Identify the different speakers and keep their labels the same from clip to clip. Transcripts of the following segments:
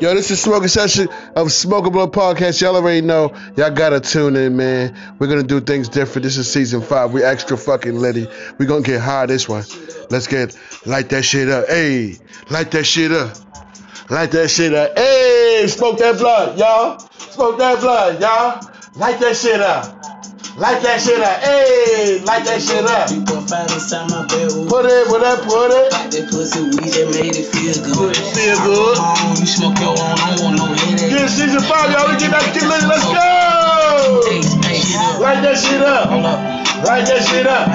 Speaker 1: Yo, this is smoking session of Smoking Blood Podcast. Y'all already know. Y'all gotta tune in, man. We're gonna do things different. This is season five. We extra fucking litty. We gonna get high this one. Let's get light that shit up. Hey, light that shit up. Light that shit up. Hey, smoke that blood, y'all. Smoke that blood, y'all. Light that shit up. Light that shit up. Hey, light that shit up.
Speaker 2: Put
Speaker 1: it, put it, put it.
Speaker 2: Like that pussy weed that made it feel good.
Speaker 1: Feel good.
Speaker 2: You smoke your own, I don't want no headache.
Speaker 1: Get season five, y'all. We get back, get lit. Let's go. Light that shit up. Light that shit up.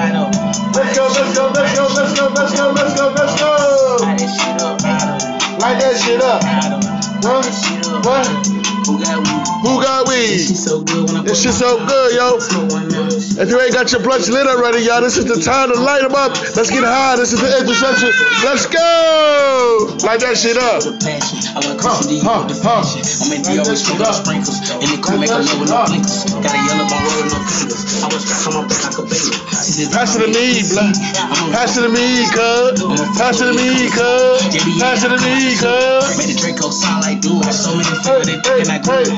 Speaker 1: Let's go, let's go, let's go, let's go, let's go, let's go, let's go.
Speaker 2: Light that shit up, right up,
Speaker 1: Light that shit up.
Speaker 2: right up.
Speaker 1: What?
Speaker 2: That shit up.
Speaker 1: What?
Speaker 2: Who got weed?
Speaker 1: Who got
Speaker 2: This
Speaker 1: weed?
Speaker 2: shit so good when I
Speaker 1: This
Speaker 2: put
Speaker 1: so good, yo.
Speaker 2: So one minute.
Speaker 1: If you ain't got your blunts lit already, y'all, this is the time to light them up. Let's get high. This is the intersection. Let's go. Light that shit up.
Speaker 2: The passion. I like
Speaker 1: Huh, huh, huh.
Speaker 2: I'm in
Speaker 1: Like
Speaker 2: the
Speaker 1: that
Speaker 2: always
Speaker 1: shit
Speaker 2: smoking
Speaker 1: up.
Speaker 2: sprinkles. In the cool, make a love with
Speaker 1: shit
Speaker 2: no
Speaker 1: up.
Speaker 2: blinkers. Got a yellow bone rolling no fingers. I was back on my back like a baby.
Speaker 1: Pass it to me, blood. Pass it to me, cuz. Pass it to me, cuz. Pass it to me, cuz.
Speaker 2: Made the Draco sound like dude. So many figure they
Speaker 1: hey,
Speaker 2: thinking I good.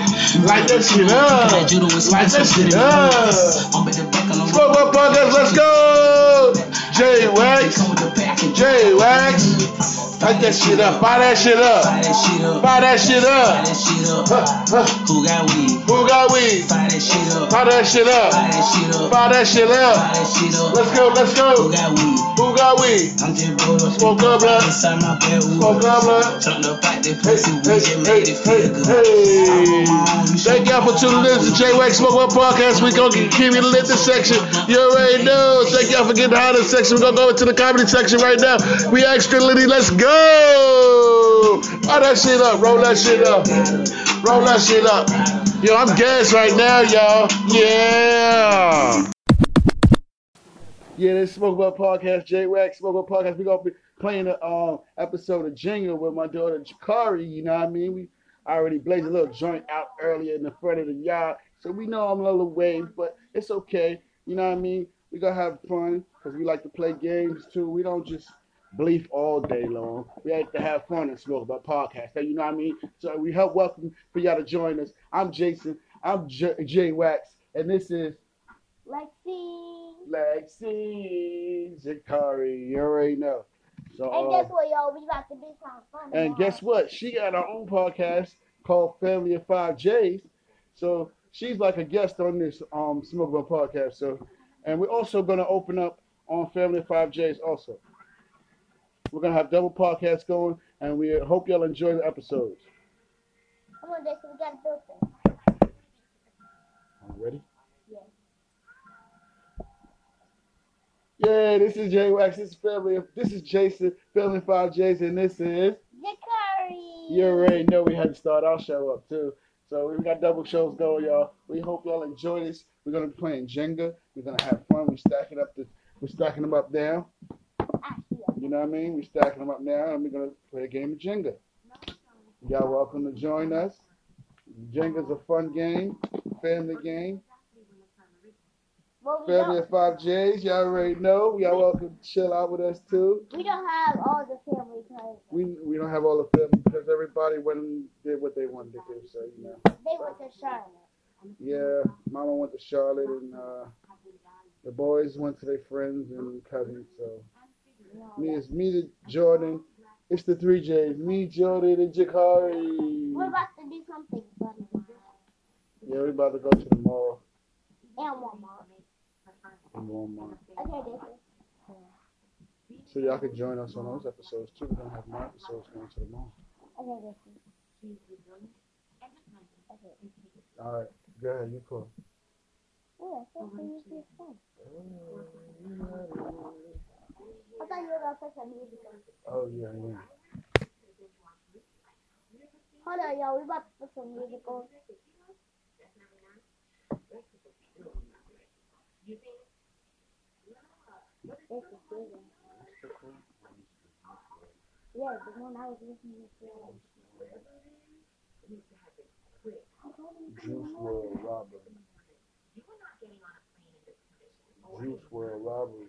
Speaker 1: Light that shit up.
Speaker 2: That judo was
Speaker 1: Light that shit up.
Speaker 2: I'm in the on
Speaker 1: Smoke up podcast, let's go! J Wax,
Speaker 2: Come with the package.
Speaker 1: J Wax. Light that shit up, buy that shit up,
Speaker 2: Buy that shit up.
Speaker 1: buy that shit
Speaker 2: Buy
Speaker 1: up.
Speaker 2: that shit up.
Speaker 1: Huh, huh.
Speaker 2: Who got weed?
Speaker 1: Who got weed?
Speaker 2: Buy that shit up.
Speaker 1: Buy that shit up, buy that shit up.
Speaker 2: that shit up.
Speaker 1: Let's go, let's go.
Speaker 2: Who got weed?
Speaker 1: Who got weed?
Speaker 2: I'm just rolled up.
Speaker 1: Smoke up, blood.
Speaker 2: Inside my bedroom.
Speaker 1: Smoke up, blood.
Speaker 2: Turned up like that
Speaker 1: Hey,
Speaker 2: pussy. We
Speaker 1: hey,
Speaker 2: just made it feel good.
Speaker 1: hey. Thank y'all for tuning in to J Wax Smoke Up Podcast. We gonna get keep you lit this section. You already know. Thank y'all for getting out of this section. We're gonna go into the comedy section right now. We extra litty. Let's go. Roll that shit up. Roll that shit up. Roll that shit up. Yo, I'm gas right now, y'all. Yeah. Yeah, this Smoke Up Podcast, J Wax Smoke Up Podcast. We're gonna be playing a um, episode of Jenga with my daughter Jakari, you know what I mean? We already blazed a little joint out earlier in the front of the yard. So we know I'm a little wave, but it's okay. You know what I mean? we gonna have fun because we like to play games too. We don't just bleef all day long. We like to have fun and smoke about podcasts. You know what I mean? So we help welcome for y'all to join us. I'm Jason. I'm J, J Wax, and this is
Speaker 3: Lexi.
Speaker 1: Lexi Jakari. You already know. So,
Speaker 3: And
Speaker 1: uh,
Speaker 3: guess what, y'all? We about to be something fun.
Speaker 1: and guess what? She got her own podcast called Family of Five J's. So she's like a guest on this um Smoke Smokable podcast. So, and we're also gonna open up on Family of Five J's also. We're gonna have double podcasts going, and we hope y'all enjoy the episodes.
Speaker 3: Come on, Jason. We gotta do this.
Speaker 1: Ready?
Speaker 3: Yeah.
Speaker 1: Yeah, this is J Wax. This is Family. This is Jason, Family Five Jason. and this is. You already know we had to start our show up too. So we got double shows going, y'all. We hope y'all enjoy this. We're gonna be playing Jenga. We're gonna have fun. We're stacking up the we're stacking them up now. Know what I mean? We're stacking them up now and we're gonna play a game of Jenga. Y'all welcome to join us. Jenga's a fun game, family game.
Speaker 3: well, we
Speaker 1: Family of five J's, y'all already know. Y'all welcome to chill out with us too.
Speaker 3: we don't have all the family because
Speaker 1: We we don't have all the family because everybody went and did what they wanted to do, so you know.
Speaker 3: they went to Charlotte.
Speaker 1: Yeah, Mama went to Charlotte, and uh, the boys went to their friends and cousins. So me it's me to Jordan. It's the three J's. Me, Jordan, and Jakari.
Speaker 3: We're about to do something fun
Speaker 1: Yeah, we're about to go to the mall
Speaker 3: and Walmart.
Speaker 1: and Walmart.
Speaker 3: Okay, Jason.
Speaker 1: So y'all can join us on those episodes too. We're gonna have more episodes going to the mall.
Speaker 3: Okay.
Speaker 1: All right, go ahead. You call.
Speaker 3: Yeah, so can you see fun? I thought you were gonna put some music.
Speaker 1: Oh yeah, yeah.
Speaker 3: Hold on, y'all. We about to put some music on. This is good. Yeah, the one I was listening to.
Speaker 1: Juice WRLD Robbery. Juice WRLD Robbery.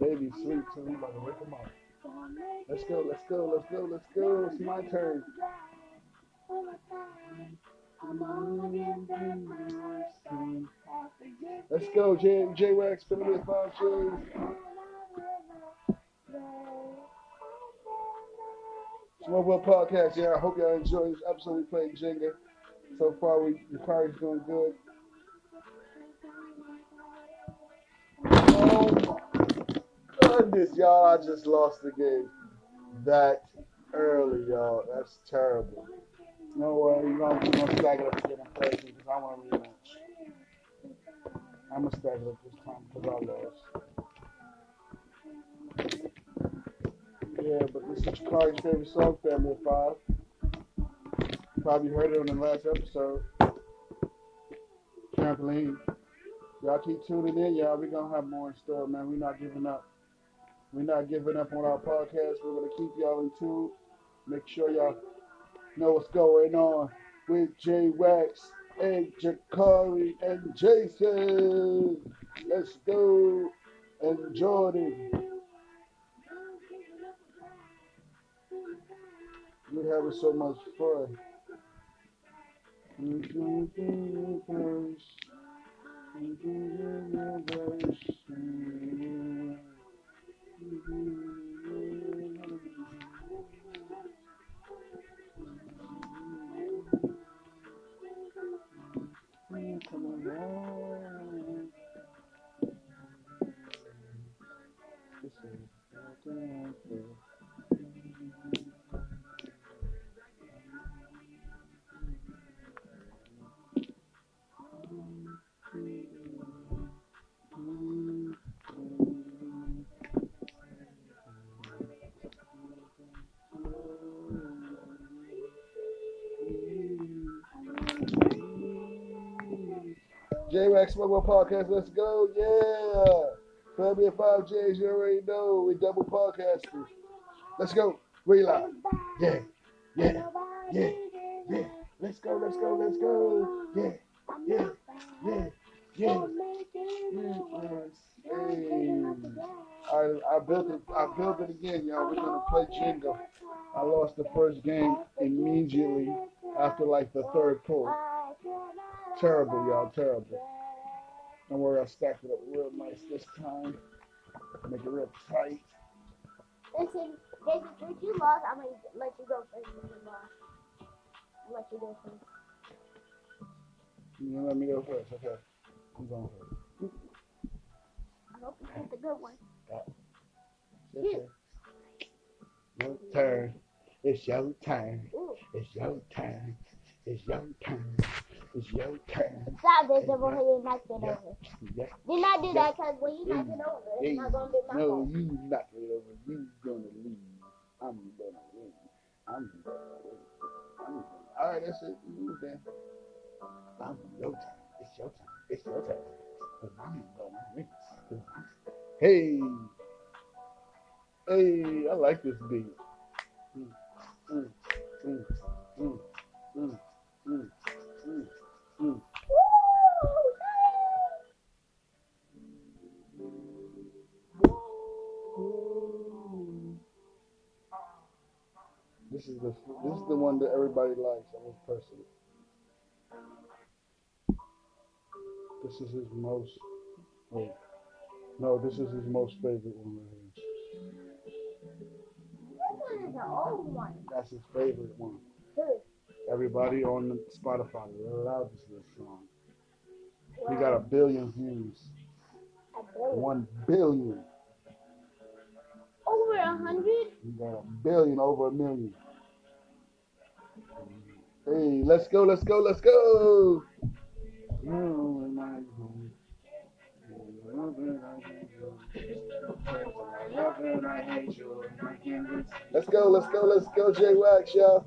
Speaker 1: The sleep, so we about to wake him up. Let's go, let's go, let's go, let's go. It's my turn. Let's go, J J Wax, spin it five J's. Smallville Podcast, yeah. I hope y'all enjoy this episode. We played Jenga. So far, we the party's doing good. Goodness, y'all! I just lost the game that early, y'all. That's terrible. No worry, we're gonna, we're gonna stack it up again and play because I want to rematch. I'm gonna stack it up this time because I lost. Yeah, but this is Kari's favorite song, Family of Five. Probably heard it on the last episode. Trampoline. Y'all keep tuning in, y'all. We're gonna have more in store, man. We're not giving up. We're not giving up on our podcast. We're gonna keep y'all in tune. Make sure y'all know what's going on with J Wax and Jakari and Jason. Let's go. And Jordan. We're having so much fun. Mm-hmm. Come on now. J Wax Mobile Podcast, let's go, yeah. Family of five J's, you already know, we double podcasters. Let's go, reload. Yeah, yeah, yeah, yeah. Let's go, let's go, let's go. Yeah, yeah, yeah, yeah. I, I built it. I built it again, y'all. We're gonna play Jenga. I lost the first game immediately after like the third pull. Terrible, y'all. Terrible. Don't worry, I stacked it up real nice this time. Make it real tight.
Speaker 4: Listen, Jason, since you lost, I'm gonna let you go first. when you lost. Let you go first.
Speaker 1: You let me go first? Okay. I'm going first.
Speaker 4: I hope you get the good one.
Speaker 1: Sir. Your turn. It's your turn.
Speaker 4: Ooh.
Speaker 1: It's your turn. It's your turn. It's your turn.
Speaker 4: Stop this before you knock it
Speaker 1: Yeah.
Speaker 4: over.
Speaker 1: Yeah.
Speaker 4: Do not do that because when you knock it over, it's not gonna be my
Speaker 1: no,
Speaker 4: fault.
Speaker 1: you knock it over. You gonna leave. I'm gonna win. I'm gonna win. I'm gonna All right, that's it. You then. I'm your turn. It's your turn. It's your turn. 'Cause I'm gonna win. 'Cause I'm- Hey. Hey, I like this beat. Mm, mm, mm, mm, mm, mm, mm. This is the this is the one that everybody likes. I mean, personally. This is his most. Wait, no, this is his most favorite one right here.
Speaker 4: This one is an old one.
Speaker 1: That's his favorite one. Everybody on Spotify loves this song. He got a billion views.
Speaker 4: A billion.
Speaker 1: One billion.
Speaker 4: Over a hundred?
Speaker 1: He got a billion over a million. Hey, let's go, let's go, let's go.
Speaker 5: love and I hate you and I can't retain
Speaker 1: Let's go, let's go, let's go, J Wax, y'all.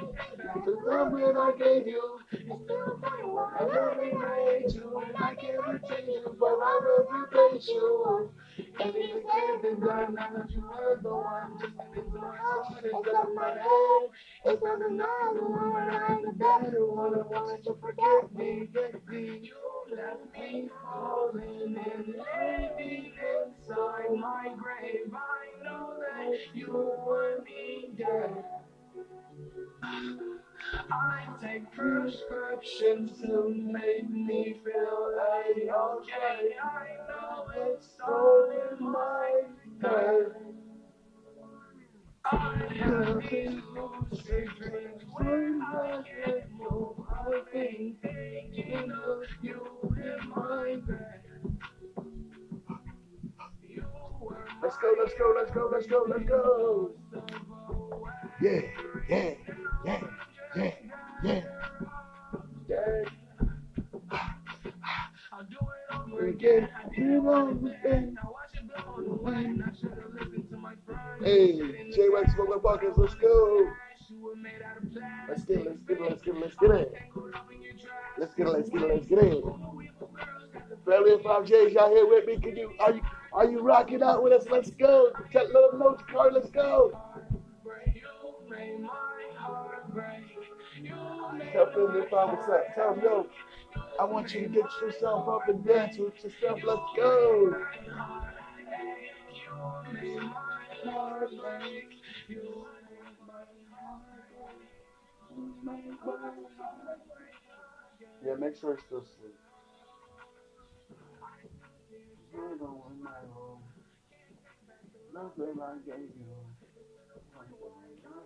Speaker 5: The love that I gave you. It's still my one. I love and I hate you, and I can't retain you, but I will replace you. And if it can't be done, now that you were the one, just into my heart, it's up my head. It's not another one, I'm the better one. I want you to forget me, get me. You left me falling and living inside my grave. I I take prescriptions to make me feel a-okay. I know it's all in my head. I have these lucid dreams when I get. I've been thinking of you in my bed.
Speaker 1: Let's go, let's go, let's go, let's go, let's go. Yeah, yeah, yeah, yeah, yeah.
Speaker 5: dead. I'll do it
Speaker 1: Again.
Speaker 5: I did it again. Now blow on the wind. I should have.
Speaker 1: Hey, J Wax Smoke Up let's go. Let's get it, let's get it, let's get it, let's get it. Let's get it, let's get it, let's get it. Family of five J's, y'all here with me? Can you are you are you rocking out with us? Let's go. Tell let them know it's car, let's go.
Speaker 5: You made my heart break.
Speaker 1: Tell them if I was up. Tell them, yo, I want you to get yourself up and dance with yourself. Let's go. Yeah, make sure it's still asleep. You're the one I. Love that I gave you.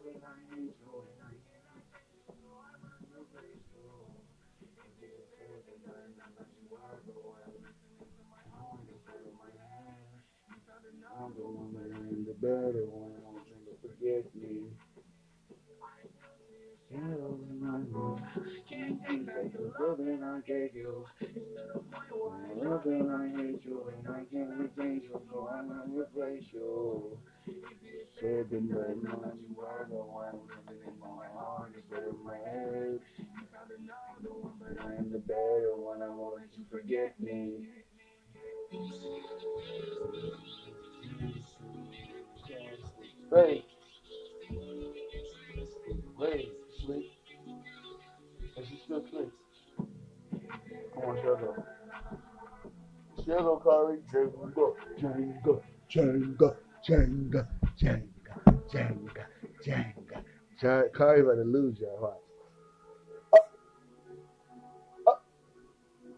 Speaker 1: That I hate better one. I want you to forget me. Get over my love. Can't take back the love that I gave you. I love that I hate you and I can't retain you, so I'm gonna replace you. Said the night man, you are the one living in my heart, it's in my head. But I am the better one, I won't let you forget me. Hey. Wait, sleep. Is she still asleep? Come on, Sugar. Sugar, Corey. Jenga, Jenga, Jenga, Jenga, Jenga, Jenga, Jenga. Jenga. Corey about to lose y'all. Watch. Up. Up.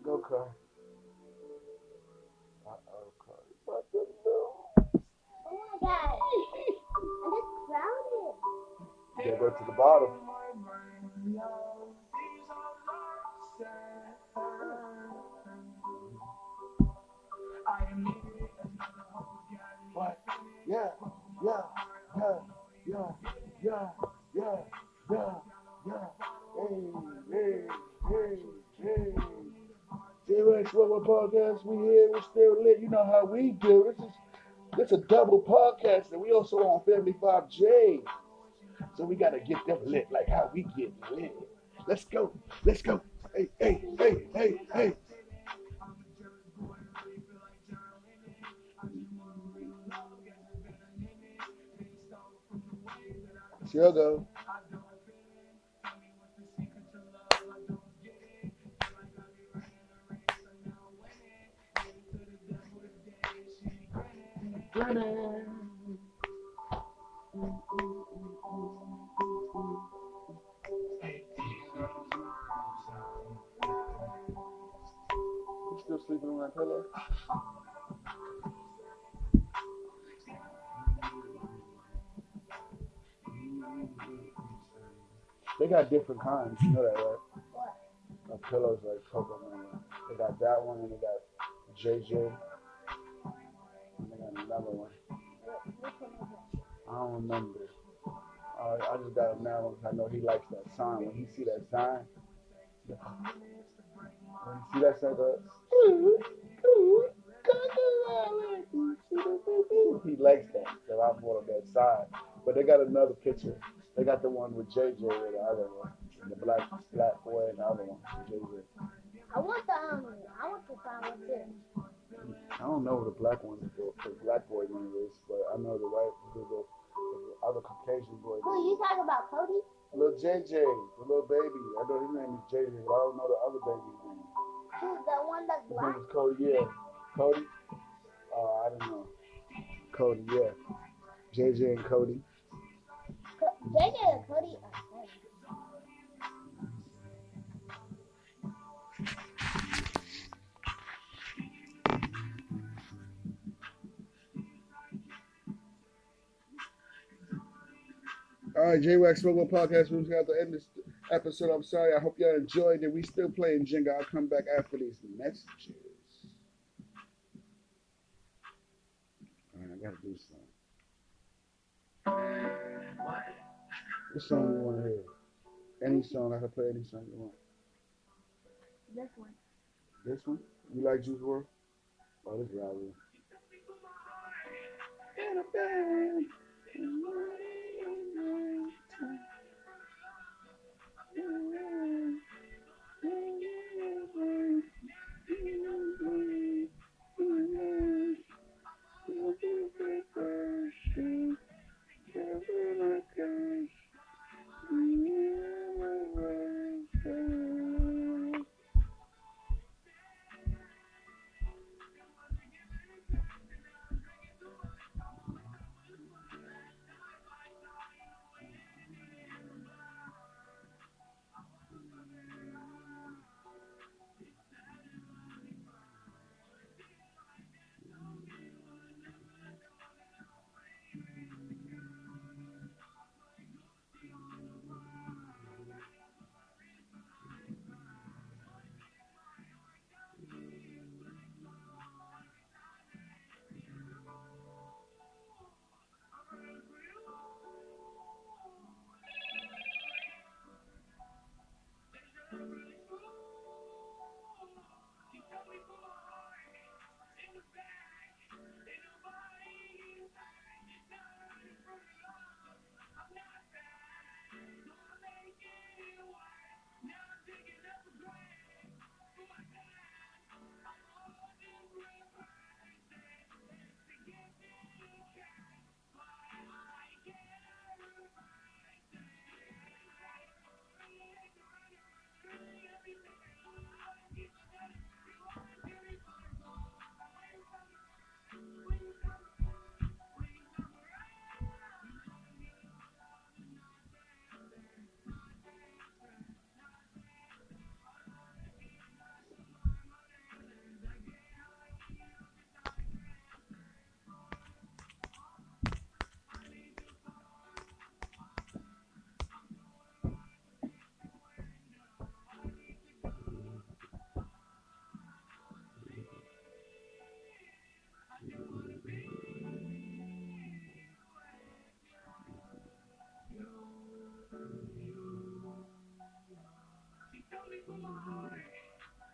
Speaker 1: Go, Corey. Yeah, go to the bottom. What? Yeah, yeah, yeah, yeah, yeah, yeah, yeah, yeah. Hey, hey, hey, hey. J-Rex Rubber Podcast, we here, we still lit. You know how we do. This is this a double podcast, and we also on Family 5J. So we gotta get them lit like how we get lit. Let's go, let's go. Hey, hey, hey, hey, hey. Sugar. You still sleeping on my pillow? They got different kinds, you know that, right?
Speaker 4: What?
Speaker 1: Of pillows like Coco. They got that one and they got JJ. And they got another one.
Speaker 4: One
Speaker 1: don't remember. Uh, I just got him now because I know he likes that sign. When he see that sign, when he see that sign, he likes that. So I bought him that sign. But they got another picture. They got the one with JJ and the other one, and the black black boy and the other one, JJ.
Speaker 4: I want the um, I want the sign one too.
Speaker 1: I don't know what the black one, the, the black boy name is, but I know the white, the, the, the other Caucasian boy.
Speaker 4: Who you talking about, Cody?
Speaker 1: Little JJ, the little baby. I know his name is JJ, but I don't know the other name.
Speaker 4: Who's the one that's
Speaker 1: His
Speaker 4: black?
Speaker 1: name Cody, yeah. Cody? Uh, I don't know. Cody, yeah. JJ and Cody.
Speaker 4: Co- JJ and Cody are same.
Speaker 1: All right, J Wax Smoke Podcast. We're going to end this episode. I'm sorry. I hope y'all enjoyed it. We still playing Jenga. I'll come back after these messages. All right, I got to do something. What song you want to hear? Any song. I can play any song you want.
Speaker 4: This one.
Speaker 1: This one? You like Juice WRLD? Oh, this Raul.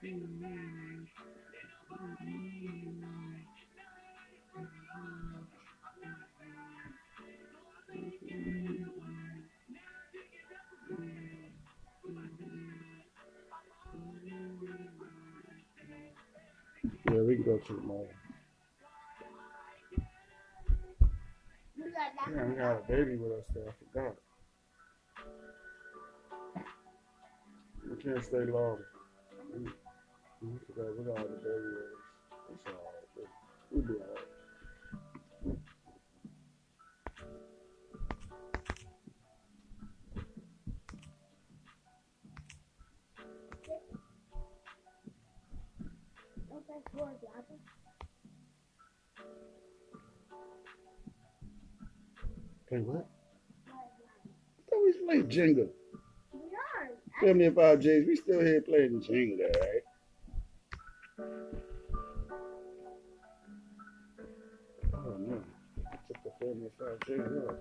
Speaker 1: Yeah, we can go to
Speaker 4: that?
Speaker 1: Yeah, we got a baby with us there. I forgot. We can't stay long. We, we forgot we got the baby with us. It's alright. We'll be alright.
Speaker 4: Don't press forward, Apple.
Speaker 1: Hey, what? I thought we was playing Jenga.
Speaker 4: We are.
Speaker 1: Family of Five J's, we still here playing Jenga, right? Oh. I took the Family Five Jenga.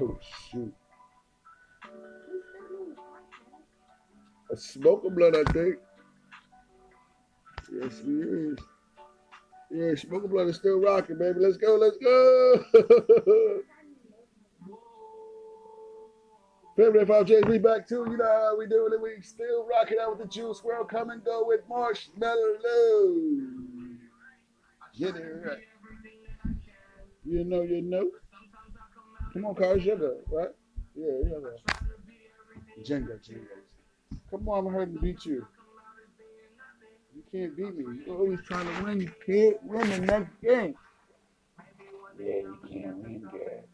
Speaker 1: oh shoot. A smoker blood, I think. Yes, we is. Yeah, smoker blood is still rocking, baby. Let's go, let's go. Family Five J's, we back too. You know how we doing it. We still rocking out with the Juice WRLD. Come and go with Marshmello. Get it right. You know, you know. Come on, Car Sugar, right? Yeah, yeah. Jenga, Jenga. Come on, I'm hurting to beat you. You can't beat me. You're always trying to win. You can't win the next game. Yeah, you can't win, girl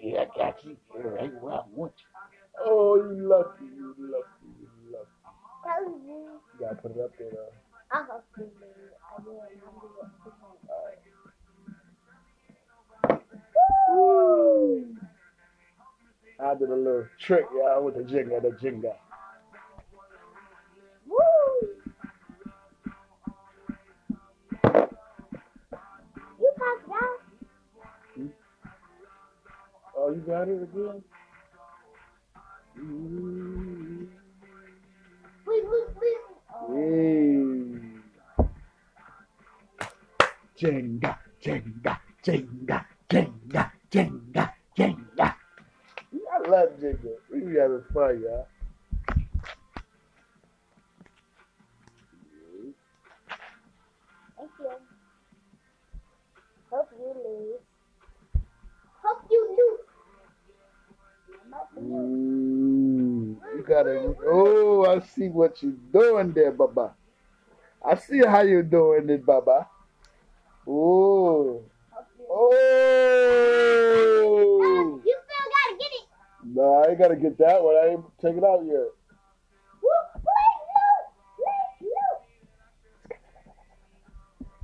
Speaker 1: que right where I want oh, you. Oh, lucky, lucky, lucky.
Speaker 4: Ya, por la pena. I did
Speaker 1: a little trick, y'all, with the jingle, the jingle.
Speaker 4: Woo!
Speaker 1: Oh, you got it again? Mm.
Speaker 4: Please, please, please. Oh.
Speaker 1: Hey. Jenga, Jenga, Jenga, Jenga, Jenga, Jenga. I love Jenga. We be having fun, y'all. What you're doing there, Baba. I see how you're doing it, Baba. Oh,
Speaker 4: you
Speaker 1: oh.
Speaker 4: You still gotta get it.
Speaker 1: No, I ain't gotta get that one. I ain't take it out yet.
Speaker 4: Woo! Please, lose. Please,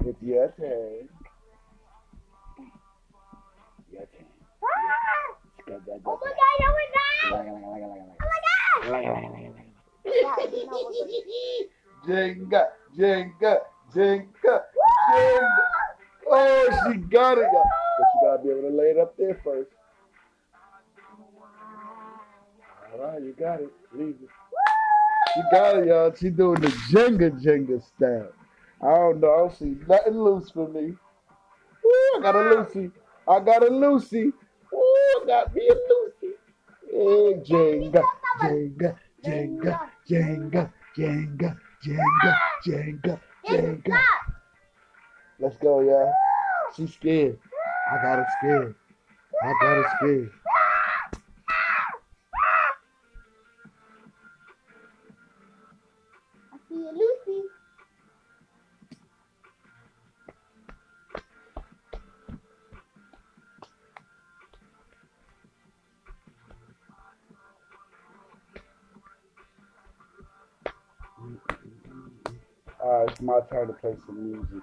Speaker 4: lose.
Speaker 1: It's your turn. Your turn.
Speaker 4: Ah!
Speaker 1: Go, go,
Speaker 4: Oh
Speaker 1: go,
Speaker 4: my
Speaker 1: go.
Speaker 4: god, oh my god!
Speaker 1: Laga, laga, laga,
Speaker 4: Oh my god!
Speaker 1: Jenga, Jenga, Jenga, Jenga. Oh, she got it, y'all. But you gotta be able to lay it up there first. All right, you got it. Leave it. She got it, y'all. She doing the Jenga Jenga style. I don't know. I don't see nothing loose for me. Ooh, I got a Lucy. I got a Lucy. Ooh, I got me a Lucy. Hey, Jenga, Jenga, Jenga, Jenga, Jenga, Jenga, Jenga,
Speaker 4: Jenga.
Speaker 1: Let's go, y'all. She's scared. I got her scared. I got her scared. My turn to play some music.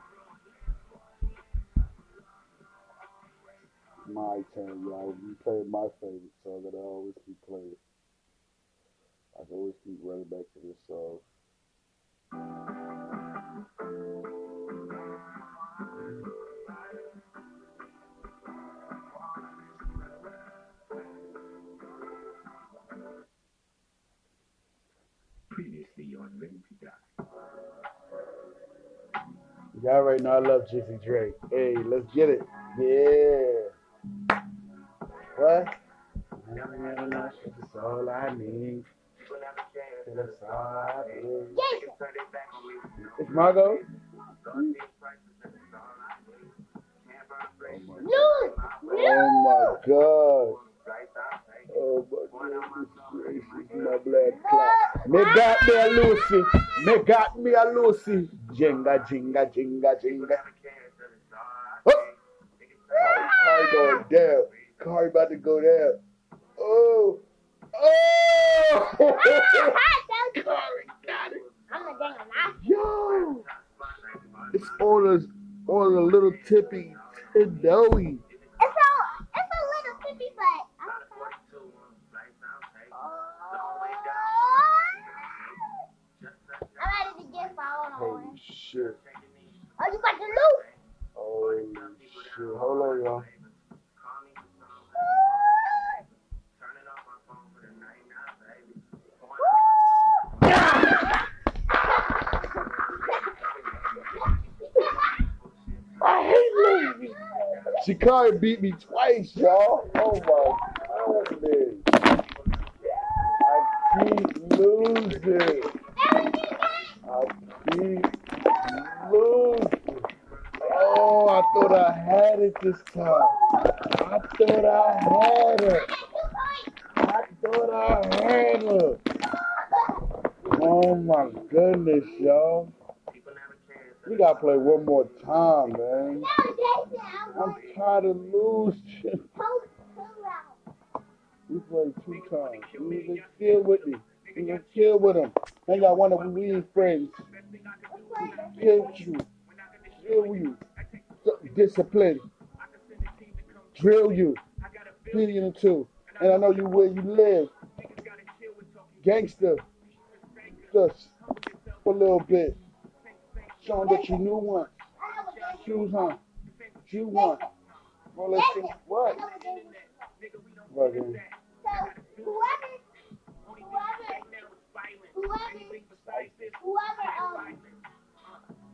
Speaker 1: My turn, y'all. We play my favorite song that I always keep playing. I can always keep running back to this song.
Speaker 5: Previously on Die.
Speaker 1: Y'all already know I love Drizzy Drake. Hey, let's get it. Yeah. What? That's all I need. That's all I need.
Speaker 4: Jason.
Speaker 1: It's Margot?
Speaker 4: Lose.
Speaker 1: Oh my God. Oh my goodness gracious, my blood. Me got me a Lucy. Me got me a Lucy. Jenga, jinga, jinga, jinga. Oh. Car going down. Car about to go down. Oh. Oh. Car got it. Yo. It's on a, on a little tippy doughy. Shit.
Speaker 4: Oh, Are you about to lose?
Speaker 1: Oh shit! Hold on, y'all. I hate losing. Shikari beat me twice, y'all. Oh my goodness. I keep losing. I keep losing. Oh, I thought I had it this time. I thought I had it. I thought I had it. Oh my goodness, y'all. We gotta play one more time, man. I'm tired of losing. We played two times. You can kill with me. You can kill with him. Ain't got one of. We friends. Kill you. Kill you. Discipline. Drill you. Feed you two. And I know you where you live. Gangster. Just for a little bit. Show 'em that you knew one. Shoes on. You want. Well, let's see. What? What,
Speaker 4: whoever, whoever, um,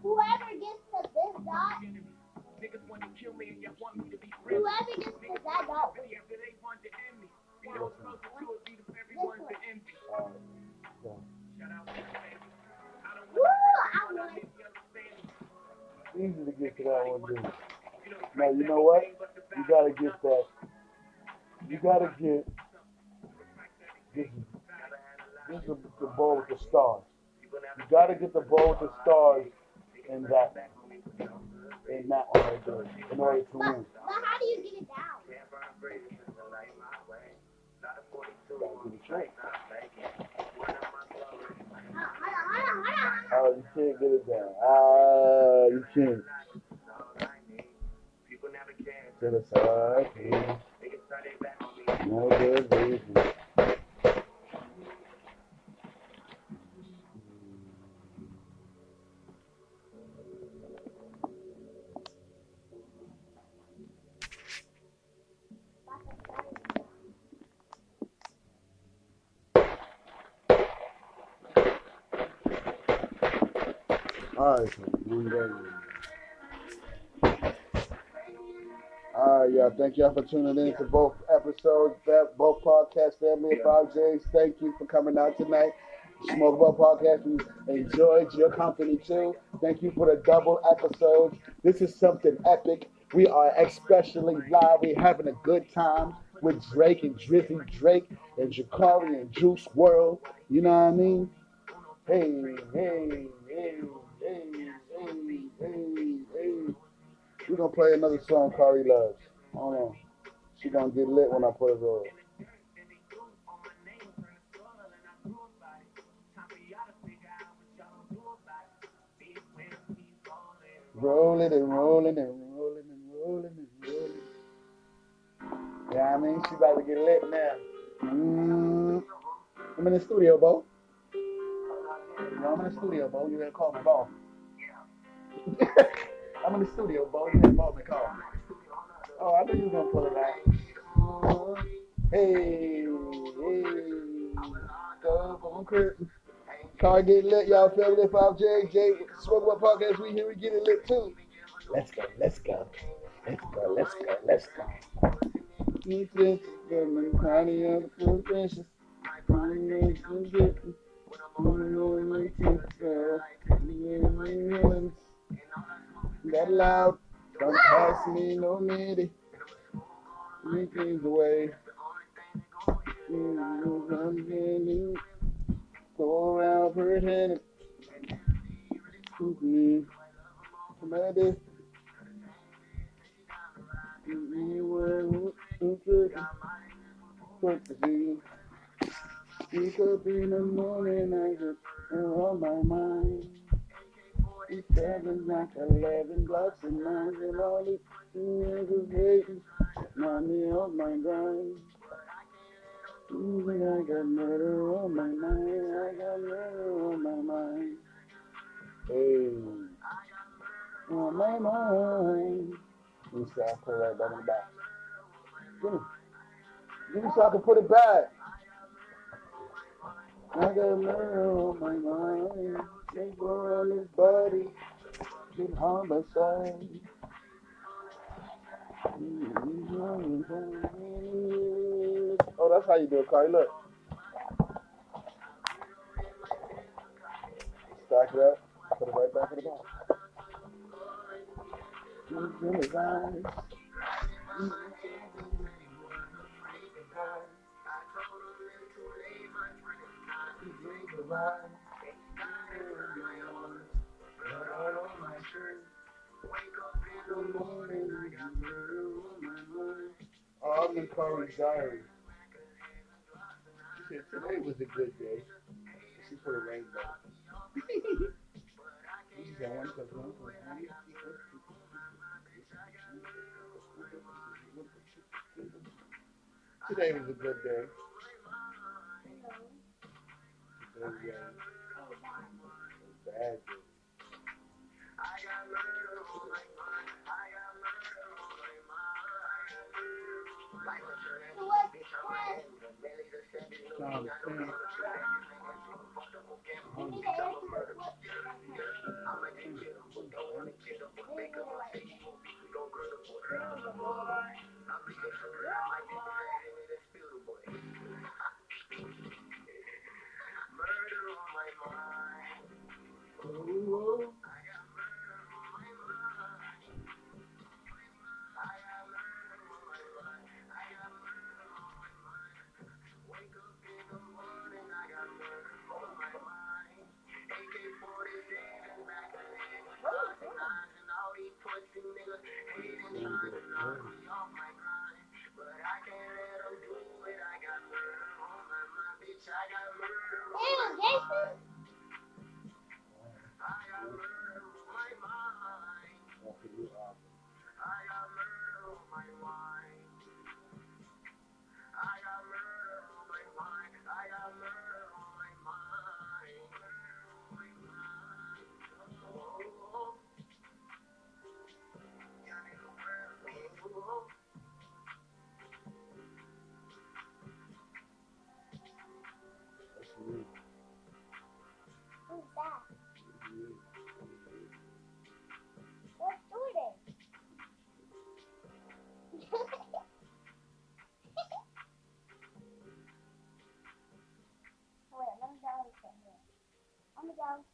Speaker 4: whoever gets to this dot, whoever gets to that dot, woo, I won.
Speaker 1: Easy to get to that one, dude. Now, you know what? You gotta get that. You gotta get. This is, this is the ball with the stars. You gotta get the ball with the stars in that. In that one right there. In order to
Speaker 4: But,
Speaker 1: win.
Speaker 4: but how do you get it down?
Speaker 1: Oh, you can't get it down. Ah, you can't. To the side, please. No good reason. Day. All right, y'all. Thank y'all for tuning in to both episodes, both podcast family of Five J's. Thank you for coming out tonight. Smoke Ball Podcast. We enjoyed your company too. Thank you for the double episodes. This is something epic. We are especially live. We're having a good time with Drake and Drizzy Drake and Jakari and Juice WRLD. You know what I mean? Hey, hey, hey, hey, hey. We're gonna play another song Kari loves. Hold on. She gonna get lit when I put it on. Rolling and rolling and rolling and rolling and rolling. Yeah, I mean, she about to get lit now. Mm. I'm in the studio, Bo. No, I'm in the studio, Bo. You gotta call me, Bo. I'm in the studio, Bo. You gotta call me. Oh, I knew you were gonna pull it out. Hey, hey, go on. Car get lit, y'all. Family 5J, J, Smoke Up Podcast. We here, we get it lit too. Let's go, let's go, let's go, let's go, let's go. That loud, don't pass me no nitty. Three things away. Go around pretending. Me, somebody. Me, where, what to see. Wake up in the morning, I just on my mind. It's seven like eleven blocks and nines and all these niggas hating. Money on my grind. Even I got murder on my mind. I got murder on my mind. Hey. on my mind. Let me I'll put right back in the box. Give me. Give me so I can put it back. I got murder on my mind. Go around this body. Get homicide. Oh, that's how you do it, Cardi. Look. Stack it up. Put it right back in the box. In his eyes. Oh, I'm in Corey's diary. She said today was a good day. She put a rainbow. she said one plus one plus one. Today was a good day. Today was uh, a bad day. Charles King.
Speaker 4: Give me Ew, Jason. I'm gonna down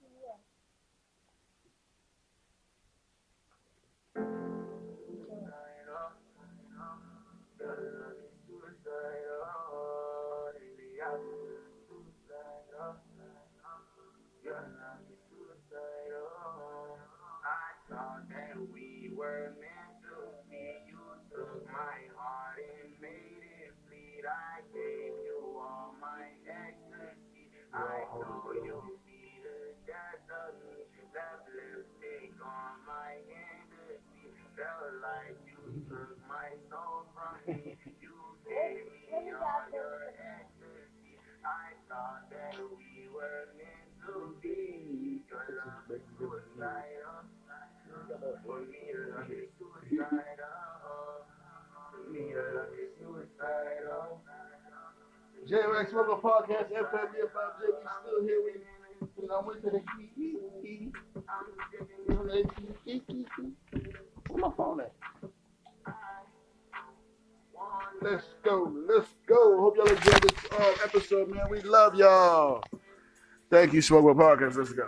Speaker 1: J-Rex Smoker Podcast, FMB, we still here. We, you know, I went to the Where my phone at? Let's go, let's go. Hope y'all enjoyed this uh, episode, man. We love y'all. Thank you, Smoker Podcast. Let's go.